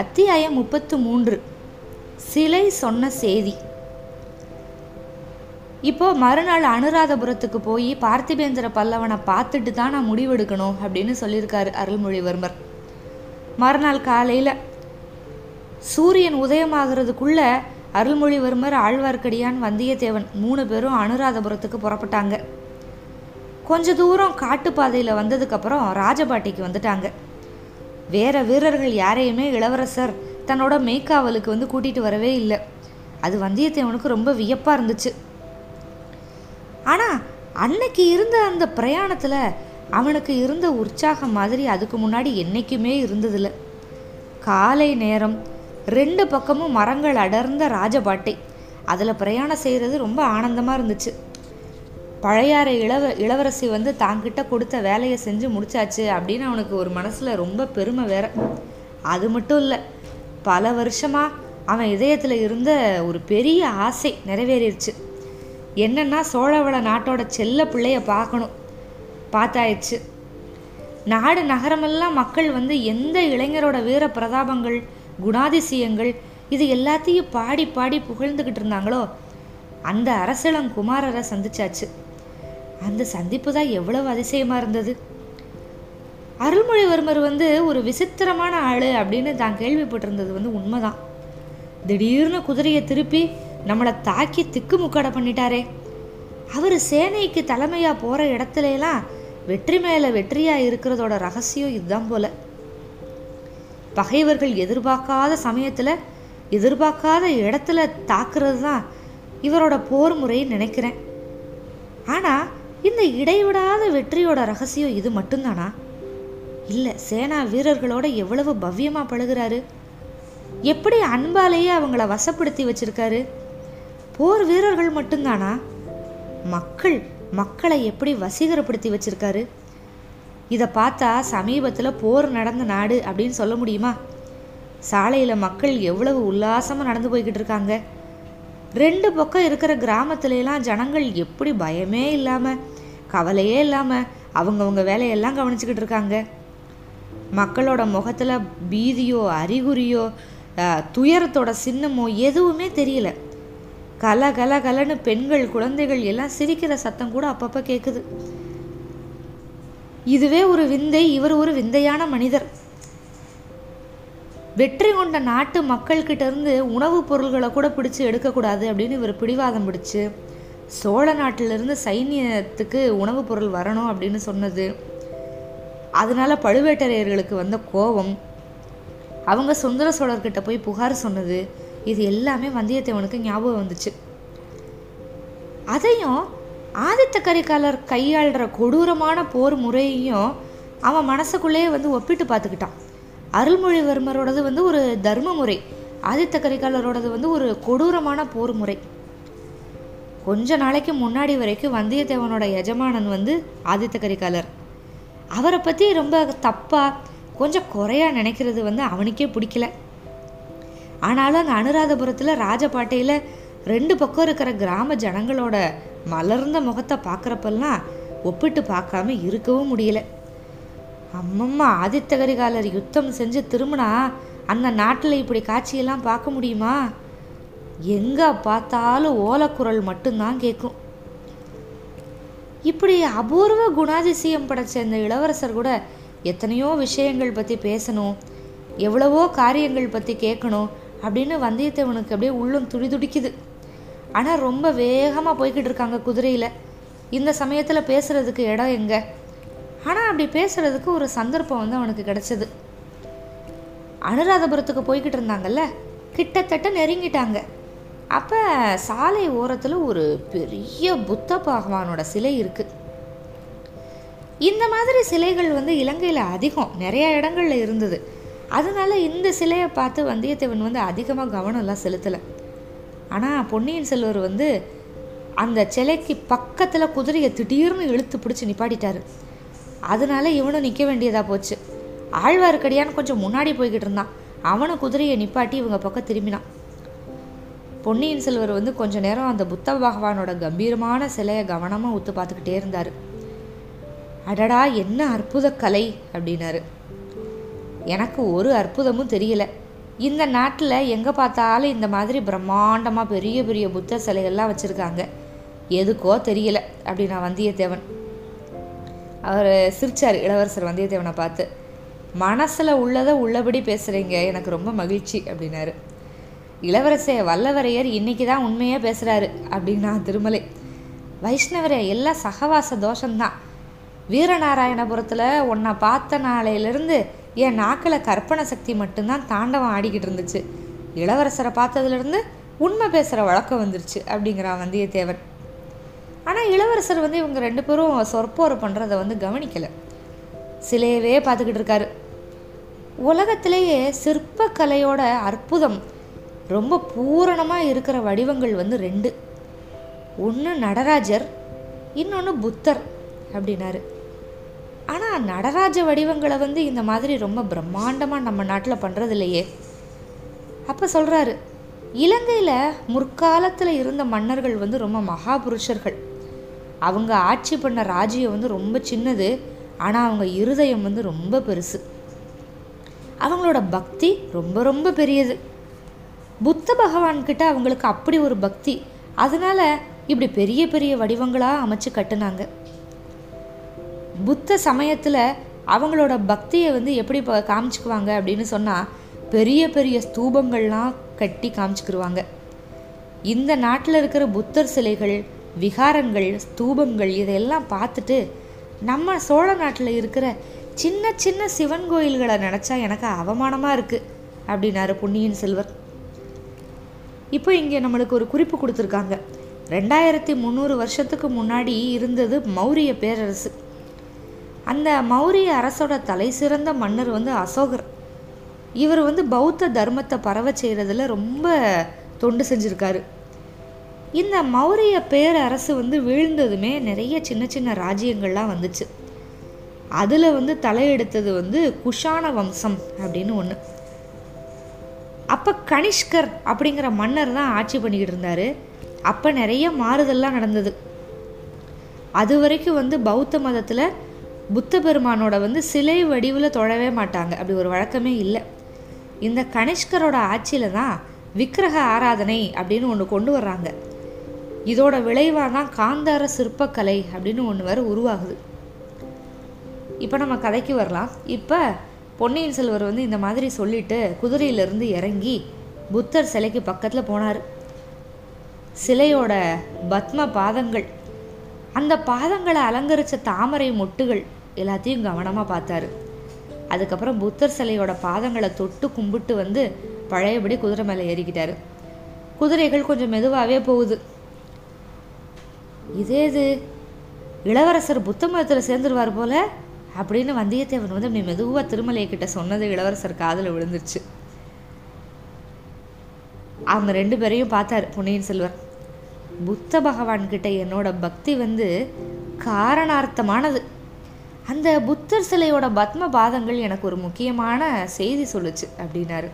அத்தியாயம் முப்பத்து மூன்று. சிலை சொன்ன செய்தி. இப்போ மறுநாள் அனுராதபுரத்துக்கு போய் பார்த்திபேந்திர பல்லவனை பார்த்துட்டு தான் நான் முடிவெடுக்கணும் அப்படின்னு சொல்லியிருக்காரு அருள்மொழிவர்மர். மறுநாள் காலையில் சூரியன் உதயமாகிறதுக்குள்ள அருள்மொழிவர்மர் ஆழ்வார்க்கடியான் வந்தியத்தேவன் மூணு பேரும் அனுராதபுரத்துக்கு புறப்பட்டாங்க. கொஞ்ச தூரம் காட்டுப்பாதையில் வந்ததுக்கப்புறம் ராஜபாட்டிக்கு வந்துட்டாங்க. வேற வீரர்கள் யாரையுமே இளவரசர் தன்னோட மெய்க்காவலுக்கு வந்து கூட்டிகிட்டு வரவே இல்லை. அது வந்தியத்தேவனுக்கு ரொம்ப வியப்பாக இருந்துச்சு. ஆனால் அன்னைக்கு இருந்த அந்த பிரயாணத்தில் அவனுக்கு இருந்த உற்சாகம் மாதிரி அதுக்கு முன்னாடி என்றைக்குமே இருந்ததில்ல. காலை நேரம் ரெண்டு பக்கமும் மரங்கள் அடர்ந்த ராஜபாட்டை. அதில் பிரயாணம் செய்கிறது ரொம்ப ஆனந்தமாக இருந்துச்சு. பழையாறை இளவ இளவரசி வந்து தாங்கிட்ட கொடுத்த வேலையை செஞ்சு முடிச்சாச்சு அப்படின்னு அவனுக்கு ஒரு மனசில் ரொம்ப பெருமை வேற. அது மட்டும் இல்லை பல வருஷமாக அவன் இதயத்தில் இருந்த ஒரு பெரிய ஆசை நிறைவேறிடுச்சு. என்னன்னா சோழவள நாட்டோட செல்ல பிள்ளைய பார்க்கணும். பார்த்தாயிடுச்சு. நாடு நகரமெல்லாம் மக்கள் வந்து எந்த இளைஞரோட வீர பிரதாபங்கள் குணாதிசயங்கள் இது எல்லாத்தையும் பாடி பாடி புகழ்ந்துக்கிட்டு இருந்தாங்களோ அந்த அரசளங்குமாரரை சந்திச்சாச்சு. அந்த சந்திப்பு தான் எவ்வளவு அதிசயமாக இருந்தது. அருள்மொழிவர்மர் வந்து ஒரு விசித்திரமான ஆள் அப்படின்னு தான் கேள்விப்பட்டிருந்தது வந்து உண்மைதான். திடீர்னு குதிரையை திருப்பி நம்மளை தாக்கி திக்குமுக்காட பண்ணிட்டாரே. அவர் சேனைக்கு தலைமையாக போகிற இடத்துலலாம் வெற்றி மேலே வெற்றியாக இருக்கிறதோட ரகசியம் இதுதான் போல. பகைவர்கள் எதிர்பார்க்காத சமயத்தில் எதிர்பார்க்காத இடத்துல தாக்குறது தான் இவரோட போர் முறைன்னு நினைக்கிறேன். ஆனால் இந்த இடைவிடாத வெற்றியோட ரகசியம் இது மட்டும்தானா? இல்லை சேனா வீரர்களோட எவ்வளவு பவ்யமாக பழகுறாரு? எப்படி அன்பாலேயே அவங்கள வசப்படுத்தி வச்சிருக்காரு? போர் வீரர்கள் மட்டும்தானா? மக்கள் மக்களை எப்படி வசீகரப்படுத்தி வச்சிருக்காரு? இதை பார்த்தா சமீபத்தில் போர் நடந்த நாடு அப்படின்னு சொல்ல முடியுமா? சாலையில் மக்கள் எவ்வளவு உல்லாசமாக நடந்து போய்கிட்டு இருக்காங்க. ரெண்டு பக்கம் இருக்கிற கிராமத்துலலாம் ஜனங்கள் எப்படி பயமே இல்லாமல் கவலையே இல்லாமல் அவங்கவுங்க வேலையெல்லாம் கவனிச்சுக்கிட்டு இருக்காங்க. மக்களோட முகத்தில் பீதியோ அறிகுறியோ துயரத்தோட சின்னமோ எதுவுமே தெரியல. கல கல கலன்னு பெண்கள் குழந்தைகள் எல்லாம் சிரிக்கிற சத்தம் கூட அப்பப்போ கேட்குது இதுவே ஒரு விந்தை இவர் ஒரு விந்தையான மனிதர். வெற்றி கொண்ட நாட்டு மக்கள்கிட்ட இருந்து உணவுப் பொருள்களை கூட பிடிச்சி எடுக்கக்கூடாது அப்படின்னு இவர் பிடிவாதம் பிடிச்சு சோழ நாட்டிலிருந்து சைன்யத்துக்கு உணவுப் பொருள் வரணும் அப்படின்னு சொன்னது. அதனால பழுவேட்டரையர்களுக்கு வந்த கோபம். அவங்க சுந்தர சோழர்கிட்ட போய் புகார் சொன்னது. இது எல்லாமே வந்தியத்தேவனுக்கு ஞாபகம் வந்துச்சு. அதையும் ஆதித்த கரிகாலர் கையாளுற கொடூரமான போர் முறையையும் அவன் மனசுக்குள்ளேயே வந்து ஒப்பிட்டு பார்த்துக்கிட்டான். அருள்மொழிவர்மரோடது வந்து ஒரு தர்ம முறை ஆதித்த கரிகாலரோடது வந்து ஒரு கொடூரமான போர் முறை கொஞ்ச நாளைக்கு முன்னாடி வரைக்கும் வந்தியத்தேவனோட எஜமானன் வந்து ஆதித்த கரிகாலர். அவரை பற்றி ரொம்ப தப்பாக கொஞ்சம் குறையாக நினைக்கிறது வந்து அவனுக்கே பிடிக்கல. ஆனாலும் அந்த அனுராதபுரத்தில் ராஜபாட்டையில் ரெண்டு பக்கம் இருக்கிற கிராம ஜனங்களோட மலர்ந்த முகத்தை பார்க்குறப்பெல்லாம் ஒப்பிட்டு பார்க்காம இருக்கவும் முடியல. அம்மம்மா ஆதித்த கரிகாலர் யுத்தம் செஞ்சு திரும்பினா அந்த நாட்டில் இப்படி காட்சியெல்லாம் பார்க்க முடியுமா? எங்கே பார்த்தாலும் ஓலக்குரல் மட்டும்தான் கேட்கும் இப்படி அபூர்வ குணாதிசயம் படைச்ச இந்த இளவரசர் கூட எத்தனையோ விஷயங்கள் பற்றி பேசணும் எவ்வளவோ காரியங்கள் பற்றி கேட்கணும் அப்படின்னு வந்தியத்தேவனுக்கு அப்படியே உள்ளம் துடிதுடிக்குது ஆனால் ரொம்ப வேகமாக போய்கிட்டு இருக்காங்க குதிரையில். இந்த சமயத்தில் பேசுகிறதுக்கு இடம் எங்கே? ஆனால் அப்படி பேசுகிறதுக்கு ஒரு சந்தர்ப்பம் வந்து அவனுக்கு கிடச்சிது. அனுராதபுரத்துக்கு போய்கிட்டு இருந்தாங்கல்ல? கிட்டத்தட்ட நெருங்கிட்டாங்க. அப்போ சாலை ஓரத்தில் ஒரு பெரிய புத்த பகவானோட சிலை இருக்குது இந்த மாதிரி சிலைகள் வந்து இலங்கையில் அதிகம். நிறைய இடங்கள்ல இருந்தது. அதனால இந்த சிலையை பார்த்து வந்தியத்தேவன் வந்து அதிகமாக கவனம்லாம் செலுத்தலை. ஆனால் பொன்னியின் செல்வர் வந்து அந்த சிலைக்கு பக்கத்தில் குதிரையை திடீர்னு இழுத்து பிடிச்சி நிப்பாட்டிட்டாரு. அதனால இவனும் நிற்க வேண்டியதாக போச்சு. ஆழ்வார்க்கடியான்னு கொஞ்சம் முன்னாடி போய்கிட்டு இருந்தான். அவனை குதிரையை நிப்பாட்டி இவங்க பக்கம் திரும்பினான். பொன்னியின் செல்வர் வந்து கொஞ்ச நேரம் அந்த புத்த பகவானோட கம்பீரமான சிலையை கவனமாக உத்து பார்த்துக்கிட்டே இருந்தார். அடடா என்ன அற்புத கலை அப்படின்னாரு. எனக்கு ஒரு அற்புதமும் தெரியல. இந்த நாட்டில் எங்கே பார்த்தாலும் இந்த மாதிரி பிரம்மாண்டமாக பெரிய பெரிய புத்த சிலைகள்லாம் வச்சுருக்காங்க. எதுக்கோ தெரியல அப்படின்னா வந்தியத்தேவன். அவர் சிரிச்சார் இளவரசர் வந்தியத்தேவனை பார்த்து. மனசில் உள்ளதை உள்ளபடி பேசுகிறீங்க எனக்கு ரொம்ப மகிழ்ச்சி அப்படின்னாரு. இளவரசே வல்லவரையர் இன்னைக்கு தான் உண்மையாக பேசுகிறாரு அப்படின்னா திருமலை. வைஷ்ணவரே எல்லாம் சகவாச தோஷம்தான். வீரநாராயணபுரத்தில் உன்னை பார்த்த நாளையிலேருந்து என் நாக்கில் கற்பனை சக்தி மட்டும்தான் தாண்டவம் ஆடிக்கிட்டு இருந்துச்சு. இளவரசரை பார்த்ததுலேருந்து உண்மை பேசுகிற வழக்கம் வந்துருச்சு அப்படிங்கிறான் வந்தியத்தேவன். ஆனால் இளவரசர் வந்து இவங்க ரெண்டு பேரும் சொற்போரை பண்ணுறதை வந்து கவனிக்கலை. சிலையவே பார்த்துக்கிட்டு இருக்காரு. உலகத்திலேயே சிற்பக்கலையோட அற்புதம் ரொம்ப பூரணமாக இருக்கிற வடிவங்கள் வந்து ரெண்டு. ஒன்று நடராஜர் இன்னொன்று புத்தர் அப்படின்னாரு. ஆனால் நடராஜ வடிவங்களை வந்து இந்த மாதிரி ரொம்ப பிரம்மாண்டமாக நம்ம நாட்டில் பண்ணுறது இல்லையே அப்போ சொல்கிறாரு இலங்கையில் முற்காலத்தில் இருந்த மன்னர்கள் வந்து ரொம்ப மகாபுருஷர்கள். அவங்க ஆட்சி பண்ண ராஜ்யம் வந்து ரொம்ப சின்னது ஆனால் அவங்க இருதயம் வந்து ரொம்ப பெருசு. அவங்களோட பக்தி ரொம்ப ரொம்ப பெரியது. புத்த பகவான்கிட்ட அவங்களுக்கு அப்படி ஒரு பக்தி. அதனால இப்படி பெரிய பெரிய வடிவங்களாக அமைச்சு கட்டுனாங்க. புத்த சமயத்தில் அவங்களோட பக்தியை வந்து எப்படி காமிச்சுக்குவாங்க அப்படின்னு சொன்னால் பெரிய பெரிய ஸ்தூபங்கள்லாம் கட்டி காமிச்சுக்கிடுவாங்க இந்த நாட்டில் இருக்கிற புத்தர் சிலைகள் விகாரங்கள் ஸ்தூபங்கள் இதையெல்லாம் பார்த்துட்டு நம்ம சோழ நாட்டில் இருக்கிற சின்ன சின்ன சிவன் கோயில்களை நினச்சா எனக்கு அவமானமாக இருக்குது அப்படின்னாரு பொன்னியின் செல்வர். இப்போ இங்கே நம்மளுக்கு ஒரு குறிப்பு கொடுத்துருக்காங்க. ரெண்டாயிரத்தி முந்நூறு வருஷத்துக்கு முன்னாடி இருந்தது மௌரிய பேரரசு. அந்த மௌரிய அரசோட தலை சிறந்த மன்னர் வந்து அசோகர். இவர் வந்து பௌத்த தர்மத்தை பரவ செய்கிறதுல ரொம்ப தொண்டு செஞ்சுருக்காரு. இந்த மௌரிய பேரரசு வந்து வீழ்ந்ததுமே நிறைய சின்ன சின்ன ராஜ்யங்கள்லாம் வந்துச்சு. அதில் வந்து தலையெடுத்தது வந்து குஷான வம்சம் அப்படின்னு ஒன்று அப்போ கனிஷ்கர் அப்படிங்கிற மன்னர் தான் ஆட்சி பண்ணிக்கிட்டு இருந்தார். அப்போ நிறைய மாறுதல்லாம் நடந்தது. அது வரைக்கும் வந்து பௌத்த மதத்தில் புத்த பெருமானோட வந்து சிலை வடிவில் தொழவே மாட்டாங்க. அப்படி ஒரு வழக்கமே இல்லை. இந்த கனிஷ்கரோட ஆட்சியில் தான் விக்கிரக ஆராதனை அப்படின்னு ஒன்று கொண்டு வர்றாங்க. இதோட விளைவாக தான் காந்தார சிற்பக்கலை அப்படின்னு ஒன்று வேறு உருவாகுது. இப்போ நம்ம கதைக்கு வரலாம். இப்போ பொன்னியின் செல்வர் வந்து இந்த மாதிரி சொல்லிட்டு குதிரையிலிருந்து இறங்கி புத்தர் சிலைக்கு பக்கத்தில் போனார். சிலையோட பத்ம பாதங்கள். அந்த பாதங்களை அலங்கரித்த தாமரை மொட்டுகள் எல்லாத்தையும் கவனமாக பார்த்தாரு. அதுக்கப்புறம் புத்தர் சிலையோட பாதங்களை தொட்டு கும்பிட்டு வந்து பழையபடி குதிரை மேலே ஏறிக்கிட்டாரு. குதிரைகள் கொஞ்சம் மெதுவாகவே போகுது. இதே இது இளவரசர் புத்த மதத்தில் சேர்ந்துருவார் போல? அப்படின்னு வந்தியத்தேவன் வந்து அப்படி மெதுவாக திருமலை கிட்ட சொன்னது இளவரசர் காதில் விழுந்துருச்சு. அவங்க ரெண்டு பேரையும் பார்த்தார் பொன்னியின் செல்வர் புத்த பகவான் கிட்ட என்னோட பக்தி வந்து காரணார்த்தமானது. அந்த புத்தர் சிலையோட பத்ம பாதங்கள் எனக்கு ஒரு முக்கியமான செய்தி சொல்லுச்சு அப்படின்னாரு.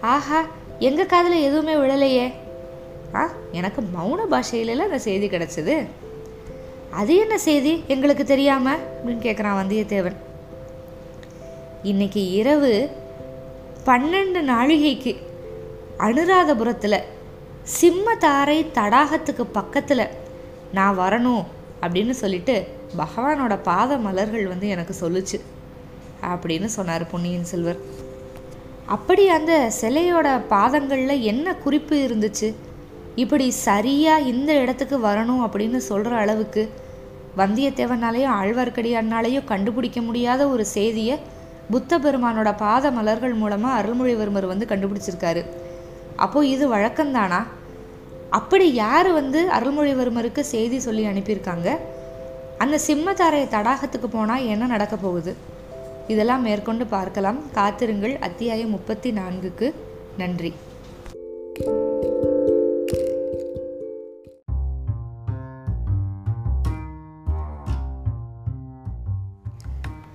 ஆஹா எங்கள் காதில் எதுவுமே விழலையே? ஆ எனக்கு மௌன பாஷையிலலாம் அந்த செய்தி கிடச்சிது. அது என்ன செய்தி? எங்களுக்கு தெரியாமல் அப்படின்னு கேட்குறான் வந்தியத்தேவன். இன்னைக்கு இரவு பன்னெண்டு நாழிகைக்கு அனுராதபுரத்தில் சிம்மதாரை தடாகத்துக்கு பக்கத்தில் நான் வரணும் அப்படின்னு சொல்லிட்டு பகவானோட பாத மலர்கள் வந்து எனக்கு சொல்லுச்சு. அப்படின்னு சொன்னார் பொன்னியின் செல்வர். அப்படி அந்த சிலையோட பாதங்களில் என்ன குறிப்பு இருந்துச்சு? இப்படி சரியாக இந்த இடத்துக்கு வரணும் அப்படின்னு சொல்கிற அளவுக்கு வந்தியத்தேவனாலேயோ ஆழ்வார்க்கடியானாலேயோ கண்டுபிடிக்க முடியாத ஒரு செய்தியை புத்த பெருமானோட பாத மலர்கள் மூலமாக அருள்மொழிவர்மர் வந்து கண்டுபிடிச்சிருக்காரு. அப்போது இது வழக்கம்தானா? அப்படி யார் வந்து அருள்மொழிவர்மருக்கு செய்தி சொல்லி அனுப்பியிருக்காங்க? அந்த சிம்மத்தாரை தடாகத்துக்கு போனால் என்ன நடக்க போகுது? இதெல்லாம் மேற்கொண்டு பார்க்கலாம். காத்திருங்கள். அத்தியாயம் முப்பத்தி நான்குக்கு நன்றி.